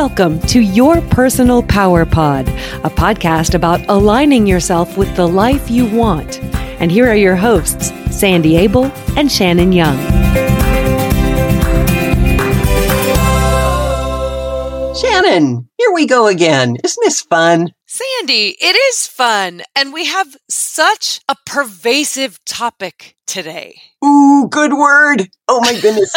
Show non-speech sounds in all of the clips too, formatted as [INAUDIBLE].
Welcome to Your Personal Power Pod, a podcast about aligning yourself with the life you want. And here are your hosts, Sandy Abel and Shannon Young. Shannon, here we go again. Isn't this fun? Sandy, it is fun. And we have such a pervasive topic today. Ooh, good word. Oh my goodness.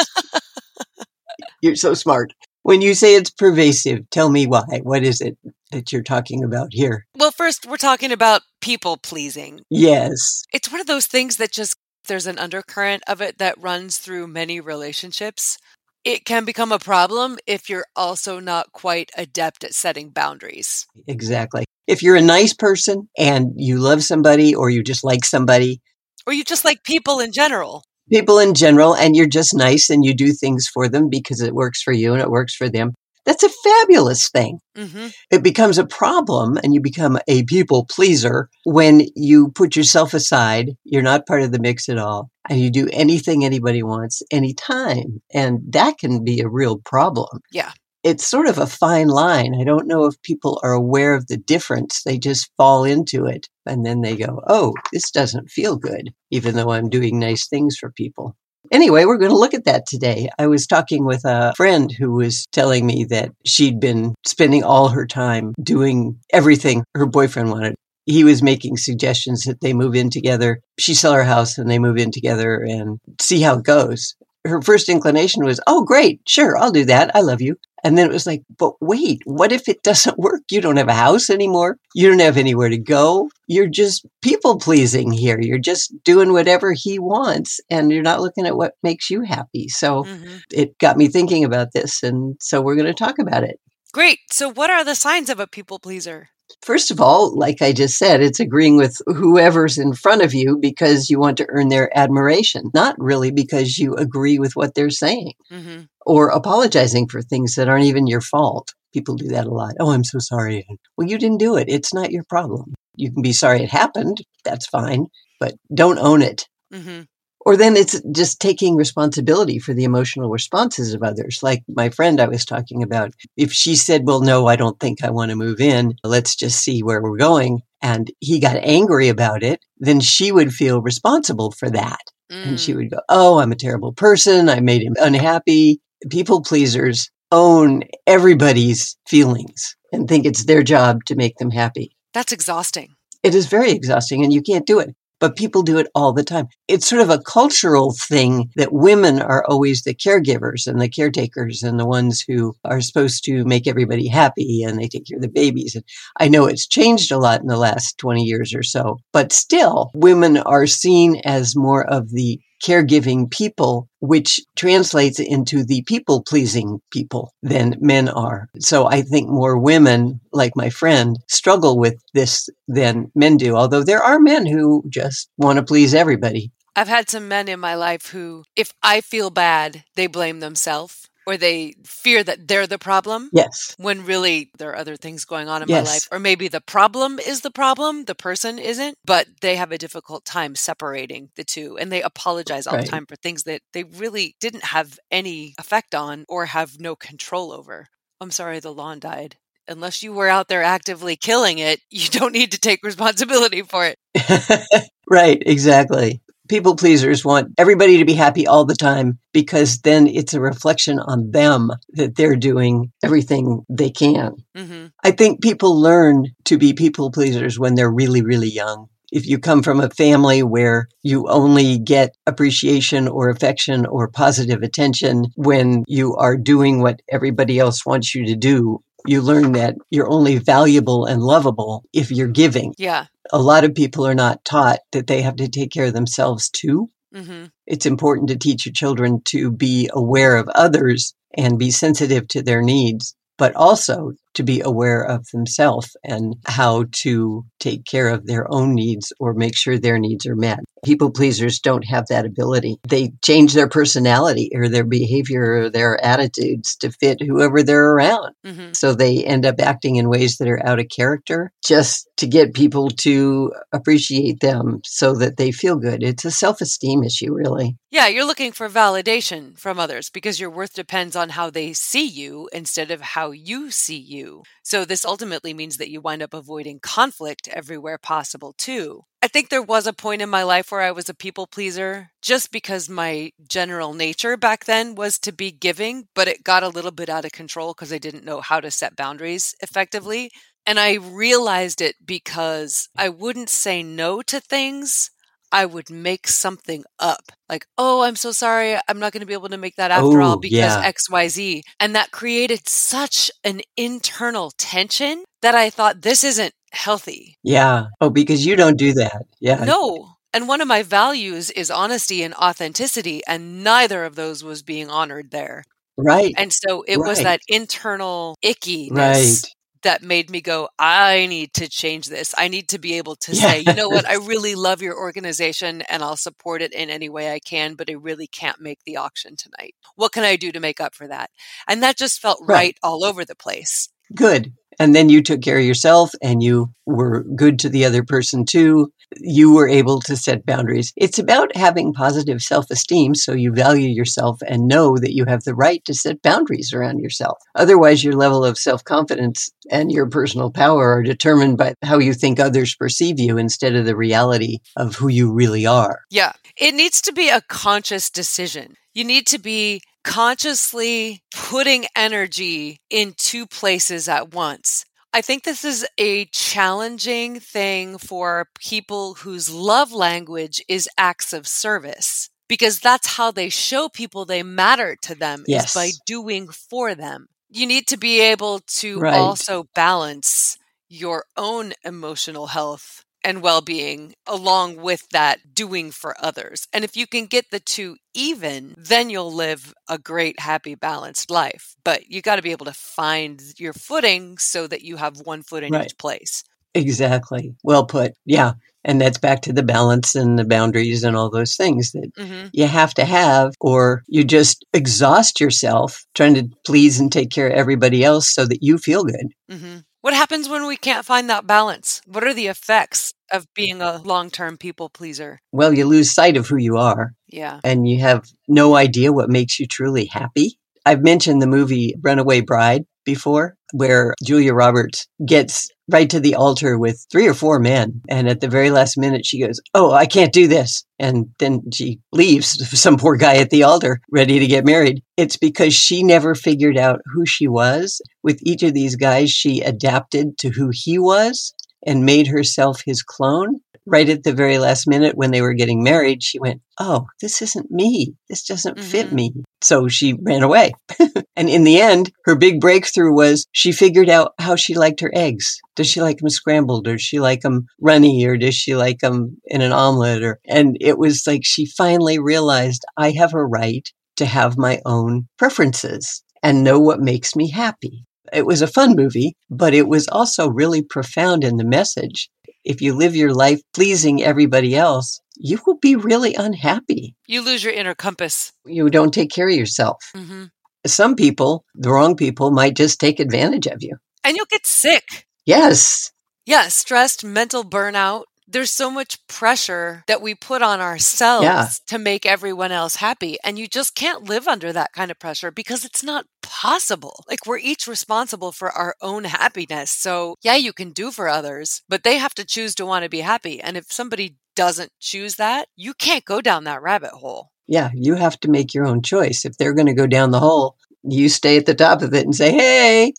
[LAUGHS] You're so smart. When you say it's pervasive, tell me why. What is it that you're talking about here? Well, first, we're talking about people pleasing. Yes. It's one of those things that just, there's an undercurrent of it that runs through many relationships. It can become a problem if you're also not quite adept at setting boundaries. Exactly. If you're a nice person and you love somebody or you just like somebody, or you just like people in general, people in general and you're just nice and you do things for them because it works for you and it works for them. That's a fabulous thing. Mm-hmm. It becomes a problem and you become a people pleaser when you put yourself aside. You're not part of the mix at all and you do anything anybody wants anytime. And that can be a real problem. Yeah it's sort of a fine line. I don't know if people are aware of the difference. They just fall into it and then they go, oh, this doesn't feel good, even though I'm doing nice things for people. Anyway, we're going to look at that today. I was talking with a friend who was telling me that she'd been spending all her time doing everything her boyfriend wanted. He was making suggestions that they move in together. She sell her house and they move in together and see how it goes her first inclination was, Oh, great. Sure. I'll do that. I love you. And then it was like, but wait, what if it doesn't [LAUGHS] work? You don't have a house anymore. You don't have anywhere to go. You're just people pleasing here. You're just doing whatever he wants and you're not looking at what makes you happy. So mm-hmm. it got me thinking about this. And so we're going to talk about it. Great. So, what are the signs of a people pleaser? First of all, like I just said, it's agreeing with whoever's in front of you because you want to earn their admiration, not really because you agree with what they're saying mm-hmm. or apologizing for things that aren't even your fault. People do that a lot. Oh, I'm so sorry. Well, you didn't do it. It's not your problem. You can be sorry it happened. That's fine, but don't own it. Mm-hmm. Or then it's just taking responsibility for the emotional responses of others. Like my friend I was talking about, if she said, Well, no, I don't think I want to move in, let's just see where we're going. And he got angry about it, then she would feel responsible for that. Mm. And she mm. would go, Oh, I'm a terrible person. I made him unhappy. People pleasers own everybody's feelings and think it's their job to make them happy. That's exhausting. It is very exhausting and you can't do it but people do it all the time. It's sort of a cultural thing that women are always the caregivers and the caretakers and the ones who are supposed to make everybody happy and they take care of the babies. And I know it's changed a lot in the last 20 years or so, but still women are seen as more of the caregiving people, which translates into the people pleasing people than men are. So I think more women, like my friend, struggle with this than men do, although there are men who just want to please everybody. I've had some men in my life who, if I feel bad, they blame themselves or they fear that they're the problem. Yes. When really there are other things going on in yes. my life. Or maybe the problem is the problem, the person isn't, but they have a difficult time separating the two. And they apologize all right. the time for things that they really didn't have any effect on or have no control over. I'm sorry the lawn died. Unless you were out there actively killing it, [LAUGHS] you don't need to take responsibility for it. [LAUGHS] right, exactly people pleasers want everybody to be happy all the time because then it's a reflection on them that they're doing everything they can. Mm-hmm. I think people learn to be people pleasers when they're really, really young. If you come from a family where you only get appreciation or affection or positive attention when you are doing what everybody else wants you to do, you learn that you're only valuable and lovable if you're giving. Yeah a lot of people are not taught that they have to take care of themselves too. Mm-hmm. It's important to teach your children to be aware of others and be sensitive to their needs, but also to be aware of themselves and how to take care of their own needs or make sure their needs are met. People pleasers don't have that ability. They change their personality or their behavior or their attitudes to fit whoever they're around. Mm-hmm. So they end up acting in ways that are out of character just to get people to appreciate them so that they feel good. It's a self esteem issue, really. Yeah, you're looking for validation from others because your worth depends on how they see you instead of how you see you. So, this ultimately means that you wind up avoiding conflict everywhere possible, too. I think there was a point in my life where I was a people pleaser just because my general nature back then was to be giving, but it got a little bit out of control because I didn't know how to set boundaries effectively. And I realized it because I wouldn't say no to things. I would make something up. Like, oh, I'm so sorry. I'm not going to be able to make that after all because yeah. XYZ. And that created such an internal tension that I thought this isn't healthy. Yeah. Oh, because you don't do that. Yeah. No. And one of my values is honesty and authenticity, and neither of those was being honored there. Right. And so it right. was that internal ickiness right. That made me go, I need to change this. I need to be able to say, you know what, I really love your organization and I'll support it in any way I can, but I really can't make the auction tonight. What can I do to make up for that? And that just felt right, right all over the place. Good. And then you took care of yourself and you were good to the other person too. You were able to set boundaries. It's about having positive self esteem so you value yourself and know that you have the right to set boundaries around yourself. Otherwise, your level of self confidence and your personal power are determined by how you think others perceive you instead of the reality of who you really are. Yeah. It needs to be a conscious decision. You need to be consciously putting energy in two places at once. I think this is a challenging thing for people whose love language is acts of service because that's how they show people they matter to them yes. is by doing for them. You need to be able to right. also balance your own emotional health and well being along with that doing for others. And if you can get the two even, then you'll live a great, happy, balanced life. But you got to be able to find your footing so that you have one foot in right. each place. Exactly. Well put. Yeah. And that's back to the balance and the boundaries and all those things that mm-hmm. you have to have, or you just exhaust yourself trying to please and take care of everybody else so that you feel good. Mm-hmm. What happens when we can't find that balance? What are the effects of being a long term people pleaser? Well, you lose sight of who you are. Yeah. And you have no idea what makes you truly happy. I've mentioned the movie Runaway Bride before, where Julia Roberts gets right to the altar with three or four men. And at the very last minute, she goes, Oh, I can't do this. And then she leaves [LAUGHS] some poor guy at the altar ready to get married. It's because she never figured out who she was. With each of these guys, she adapted to who he was and made herself his clone right at the very last minute when they were getting married, she went, Oh, this isn't me. This doesn't mm-hmm. fit me. So she ran away. [LAUGHS] and in the end, her big breakthrough was she figured out how she liked her eggs. Does she like them scrambled or does she like them runny or does she like them in an omelet or, and it was like she finally realized I have a right to have my own preferences and know what makes me happy. It was a fun movie, but it was also really profound in the message if you live your life pleasing everybody else, you will be really unhappy. You lose your inner compass. You don't take care of yourself. Mm-hmm. Some people, the wrong people, might just take advantage of you. And you'll get sick. Yes. Yeah, stressed, mental burnout, there's so much pressure that we put on ourselves yeah. to make everyone else happy. And you just can't live under that kind of pressure because it's not possible. Like we're each responsible for our own happiness. So, yeah, you can do for others, but they have to choose to want to be happy. And if somebody doesn't choose that, you can't go down that rabbit hole. Yeah, you have to make your own choice. If they're going to go down the hole, you stay at the top of it and say, hey,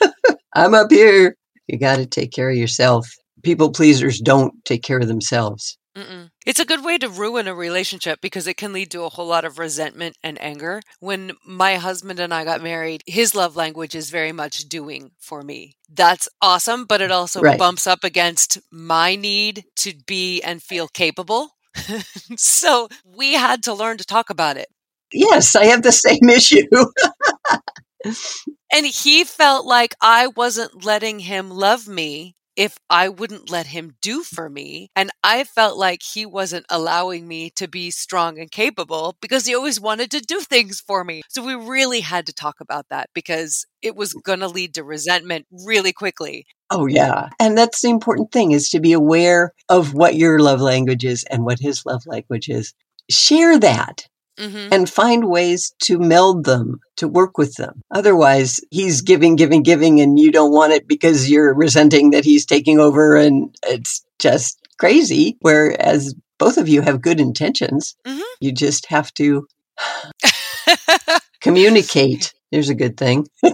[LAUGHS] I'm up here. You got to take care of yourself people pleasers don't take care of themselves. Mm-mm. It's a good way to ruin a relationship because it can lead to a whole lot of resentment and anger. When my husband and I got married, his love language is very much doing for me. That's awesome, but it also right. bumps up against my need to be and feel capable. [LAUGHS] so we had to learn to talk about it. Yes, I have the [LAUGHS] same issue. [LAUGHS] and he felt like I wasn't letting him love me if I wouldn't let him do for me. And I felt like he wasn't allowing me to be strong and capable because he always wanted to do things for me. So we really had to talk about that because it was mm. going to lead to resentment really quickly. Oh, yeah. And that's the important thing is to be aware of what your love language is and what his love language is. Share that mm-hmm. and find ways to meld them, to work with them. Otherwise, he's giving, giving, giving, and you don't want it because you're resenting that he's taking over and it's just crazy. Whereas both of you have good intentions, mm-hmm. you just have to [LAUGHS] communicate. There's a good thing. [LAUGHS]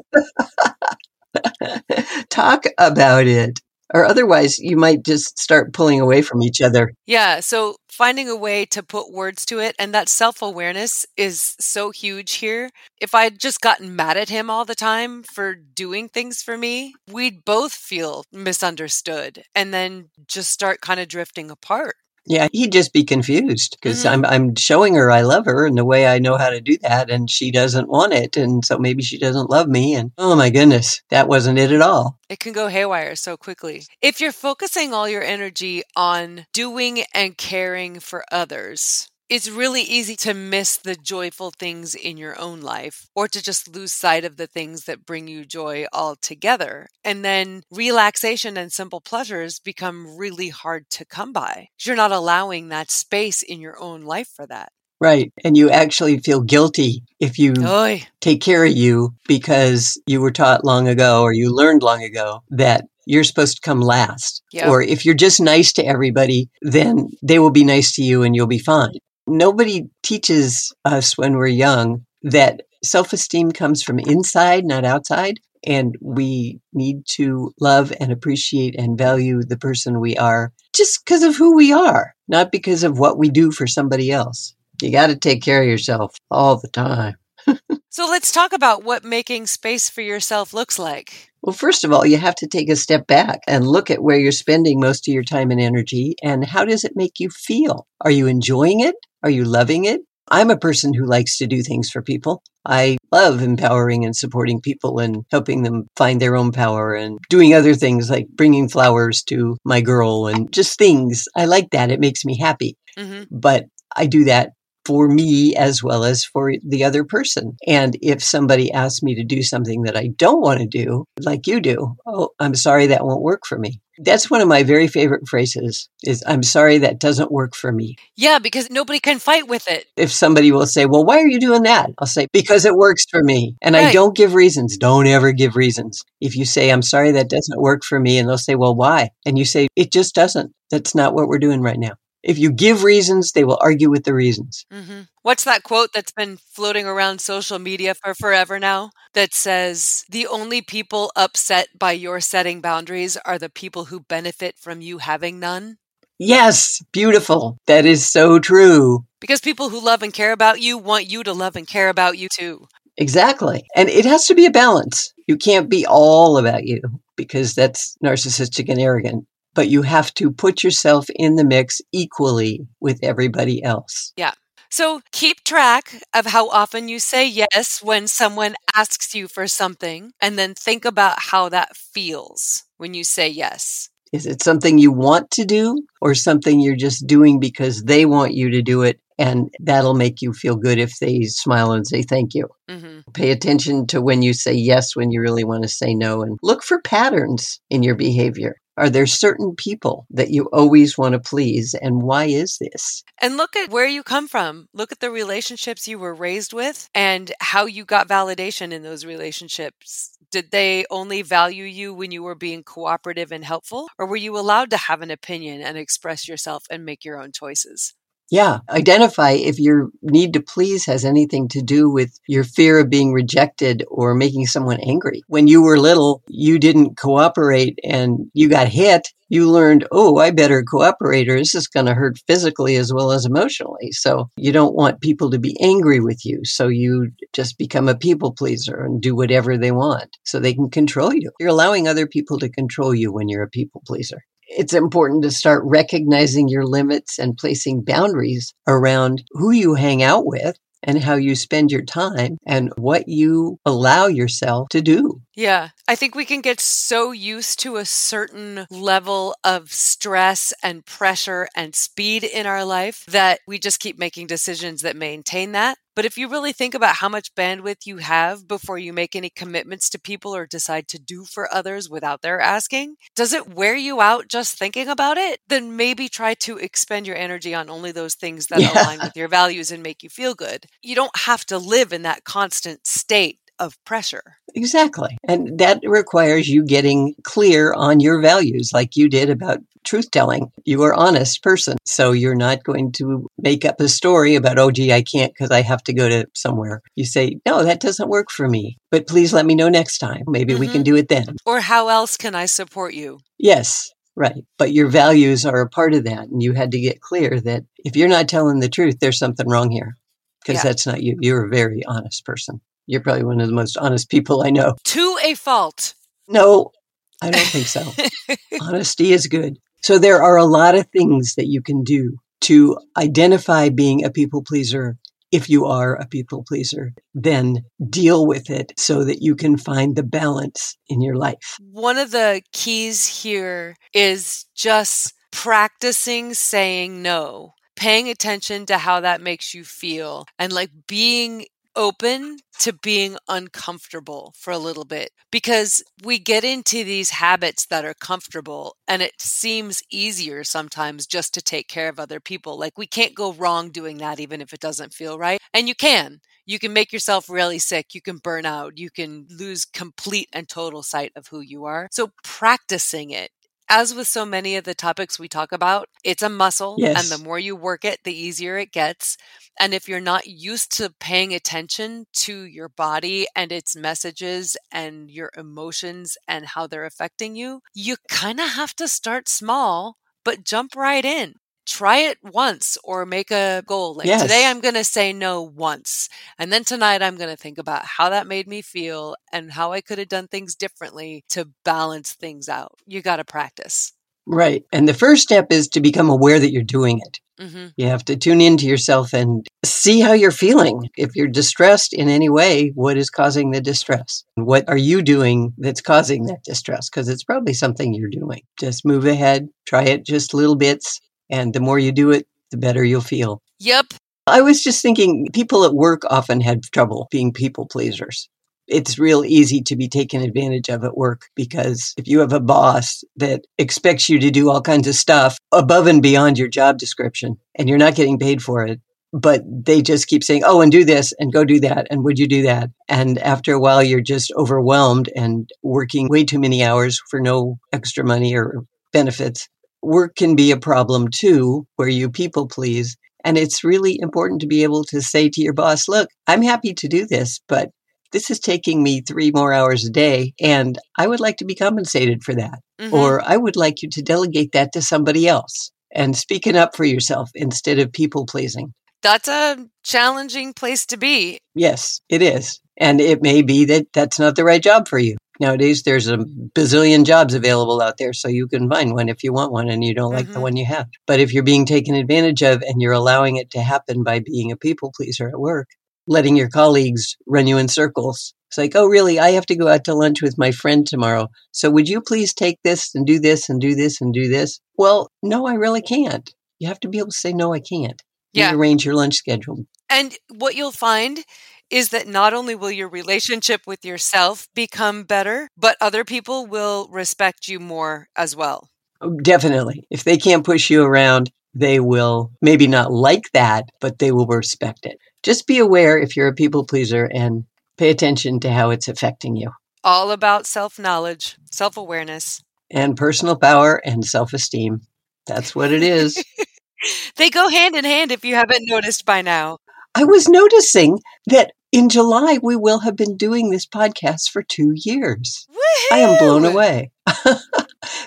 Talk about it or otherwise you might just start pulling away from each other. Yeah. So finding a way to put words to it and that self awareness is so huge here. If I'd just gotten mad at him all the time for doing things for me, we'd both feel misunderstood and then just start kind of drifting apart. Yeah, he'd just be confused because mm-hmm. I'm I'm showing her I love her and the way I know how to do that, and she doesn't want it, and so maybe she doesn't love me. And oh my goodness, that wasn't it at all. It can go haywire so quickly. If you're focusing all your energy on doing and caring for others, it's really easy to miss the joyful things in your own life or to just lose sight of the things that bring you joy altogether. And then relaxation and simple pleasures become really hard to come by. You're not allowing that space in your own life for that. Right. And you actually feel guilty if you Oy. take care of you because you were taught long ago or you learned long ago that you're supposed to come last. Yep. Or if you're just nice to everybody, then they will be nice to you and you'll be fine. Nobody teaches us when we're young that self esteem comes from inside, not outside. And we need to love and appreciate and value the person we are just because of who we are, not because of what we do for somebody else. You got to take care of yourself all the time. [LAUGHS] so let's talk about what making space for yourself looks like. Well, first of all, you have to take a step back and look at where you're spending most of your time and energy and how does it make you feel? Are you enjoying it? Are you loving it? I'm a person who likes to do things for people. I love empowering and supporting people and helping them find their own power and doing other things like bringing flowers to my girl and just things. I like that. It makes me happy. Mm-hmm. But I do that for me as well as for the other person. And if somebody asks me to do something that I don't want to do, like you do, oh, I'm sorry that won't work for me. That's one of my very favorite phrases is I'm sorry that doesn't work for me. Yeah, because nobody can fight with it. If somebody will say, "Well, why are you doing that?" I'll say, "Because it works for me." And right. I don't give reasons. Don't ever give reasons. If you say, "I'm sorry that doesn't work for me," and they'll say, "Well, why?" and you say, "It just doesn't." That's not what we're doing right now. If you give reasons, they will argue with the reasons. Mm-hmm. What's that quote that's been floating around social media for forever now that says, The only people upset by your setting boundaries are the people who benefit from you having none? Yes, beautiful. That is so true. Because people who love and care about you want you to love and care about you too. Exactly. And it has to be a balance. You can't be all about you because that's narcissistic and arrogant but you have to put yourself in the mix equally with everybody else. Yeah. So keep track of how often you say yes when someone asks you for something, and then think about how that feels when you say yes. Is it something you want to do or something you're just doing because they want you to do it? And that'll make you feel good if they smile and say thank you. Mm-hmm. Pay attention to when you say yes, when you really want to say no, and look for patterns in your behavior. Are there certain people that you always want to please? And why is this? And look at where you come from. Look at the relationships you were raised with and how you got validation in those relationships. Did they only value you when you were being cooperative and helpful? Or were you allowed to have an opinion and express yourself and make your own choices? Yeah. Identify if your need to please has anything to do with your fear of being rejected or making someone angry. When you were little, you didn't cooperate and you got hit. You learned, oh, I better cooperate or this is going to hurt physically as well as emotionally. So you don't want people to be angry with you. So you just become a people pleaser and do whatever they want so they can control you. You're allowing other people to control you when you're a people pleaser it's important to start recognizing your limits and placing boundaries around who you hang out with and how you spend your time and what you allow yourself to do. Yeah. I think we can get so used to a certain level of stress and pressure and speed in our life that we just keep making decisions that maintain that. But if you really think about how much bandwidth you have before you make any commitments to people or decide to do for others without their asking, does it wear you out just thinking about it? Then maybe try to expend your energy on only those things that yeah. align with your values and make you feel good. You don't have to live in that constant state of pressure. Exactly. And that requires you getting clear on your values, like you did about truth telling. You are honest person. So you're not going to make up a story about, oh, gee, I can't because I have to go to somewhere. You say, no, that doesn't work for me, but please let me know next time. Maybe mm-hmm. we can mm-hmm. do it then. Or how else can I support you? Yes. Right. But your values are a part of that. And you had to get clear that if you're not telling the truth, there's something wrong here because yeah. that's not you. You're a very honest person. You're probably one of the most honest people I know. To a fault. No, I don't think so. [LAUGHS] Honesty is good. So there are a lot of things that you can do to identify being a people pleaser. If you are a people pleaser, then deal with it so that you can find the balance in your life. One of the keys here is just practicing saying no paying attention to how that makes you feel and like being open to being uncomfortable for a little bit because we get into these habits that are comfortable and it seems easier sometimes just to take care of other people. Like we can't go wrong doing that even if it doesn't feel right. And you can. You can make yourself really sick. You can burn out. You can lose complete and total sight of who you are. So practicing it as with so many of the topics we talk about, it's a muscle. Yes. And the more you work it, the easier it gets. And if you're not used to paying attention to your body and its messages and your emotions and how they're affecting you, you kind of have to start small, but jump right in try it once or make a goal. Like yes. today, I'm going to say no once. And then tonight, I'm going to think about how that made me feel and how I could have done things differently to balance things out. You got to practice. Right. And the first step is to become aware that you're doing it. Mm-hmm. You have to tune into yourself and see how you're feeling. If you're distressed in any way, what is causing the distress? What are you doing that's causing that distress? Because it's probably something you're doing. Just move ahead, try it just little bits, and the more you do it, the better you'll feel. Yep. I was just thinking people at work often had trouble being people pleasers. It's real easy to be taken advantage of at work because if you have a boss that expects you to do all kinds of stuff above and beyond your job description and you're not getting paid for it, but they just keep saying, oh, and do this and go do that. And would you do that? And after a while, you're just overwhelmed and working way too many hours for no extra money or benefits work can be a problem too, where you people please. And it's really important to be able to say to your boss, look, I'm happy to do this, but this is taking me three more hours a day, and I would like to be compensated for that. Mm-hmm. Or I would like you to delegate that to somebody else and speaking up for yourself instead of people pleasing. That's a challenging place to be. Yes, it is. And it may be that that's not the right job for you. Nowadays, there's a bazillion jobs available out there, so you can find one if you want one and you don't mm-hmm. like the mm-hmm. one you have. But if you're being taken advantage of and you're allowing it to happen by being a people pleaser at work, letting your colleagues run you in circles, it's like, oh, really? I have to go out to lunch with my friend tomorrow. So would you please take this and do this and do this and do this? Well, no, I really can't. You have to be able to say, no, I can't. Yeah. arrange your lunch schedule. And what you'll find is that not only will your relationship with yourself become better, but other people will respect you more as well. Oh, definitely. If they can't push you around, they will maybe not like that, but they will respect it. Just be aware if you're a people pleaser and pay attention to how it's affecting you. All about self knowledge, self awareness, and personal power and self esteem. That's what it is. [LAUGHS] they go hand in hand if you haven't noticed by now. I was noticing that in July, we will have been doing this podcast for two years. Woo-hoo! I am blown away. [LAUGHS] that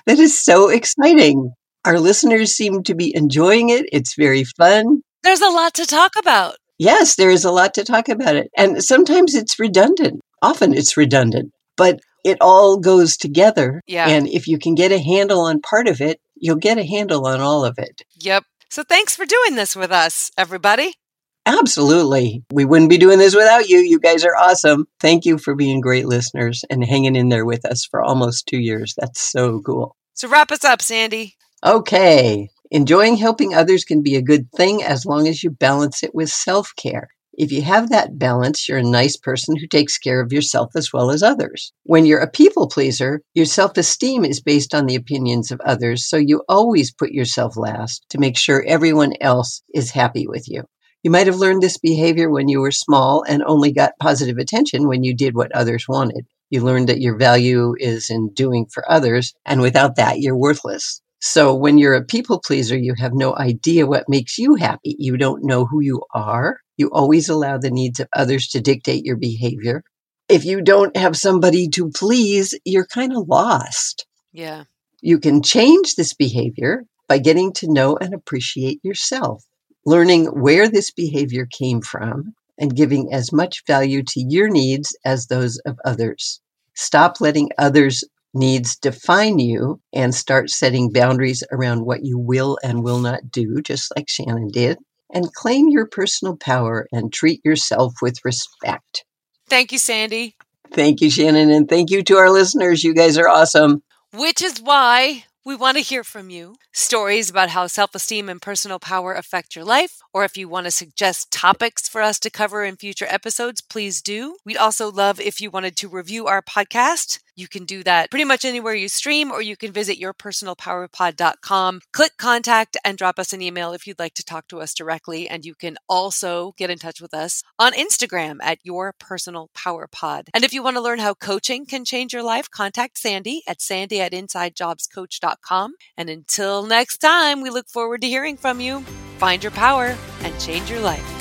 is so exciting. Our listeners seem to be enjoying it. It's very fun. There's a lot to talk about. Yes, there is a lot to talk about it. And sometimes it's redundant. Often it's redundant, but it all goes together. Yeah. And if you can get a handle on part of it, you'll get a handle on all of it. Yep. So thanks for doing this with us, everybody. Absolutely. We wouldn't be doing this without you. You guys are awesome. Thank you for being great listeners and hanging in there with us for almost two years. That's so cool. So, wrap us up, Sandy. Okay. Enjoying helping others can be a good thing as long as you balance it with self care. If you have that balance, you're a nice person who takes care of yourself as well as others. When you're a people pleaser, your self esteem is based on the opinions of others, so you always put yourself last to make sure everyone else is happy with you. You might have learned this behavior when you were small and only got positive attention when you did what others wanted. You learned that your value is in doing for others, and without that, you're worthless. So when you're a people pleaser, you have no idea what makes you happy. You don't know who you are. You always allow the needs of others to dictate your behavior. If you don't have somebody to please, you're kind of lost. Yeah. You can change this behavior by getting to know and appreciate yourself, learning where this behavior came from, and giving as much value to your needs as those of others. Stop letting others' needs define you and start setting boundaries around what you will and will not do, just like Shannon did and claim your personal power and treat yourself with respect. Thank you, Sandy. Thank you, Shannon. And thank you to our listeners. You guys are awesome. Which is why we want to hear from you. Stories about how self esteem and personal power affect your life, or if you want to suggest topics for us to cover in future episodes, please do. We'd also love if you wanted to review our podcast. You can do that pretty much anywhere you stream, or you can visit yourpersonalpowerpod.com, click contact, and drop us an email if you'd like to talk to us directly. And you can also get in touch with us on Instagram at Your Personal Power Pod. And if you want to learn how coaching can change your life, contact Sandy at sandy at insidejobscoach.com. And until next time, we look forward to hearing from you. Find your power and change your life.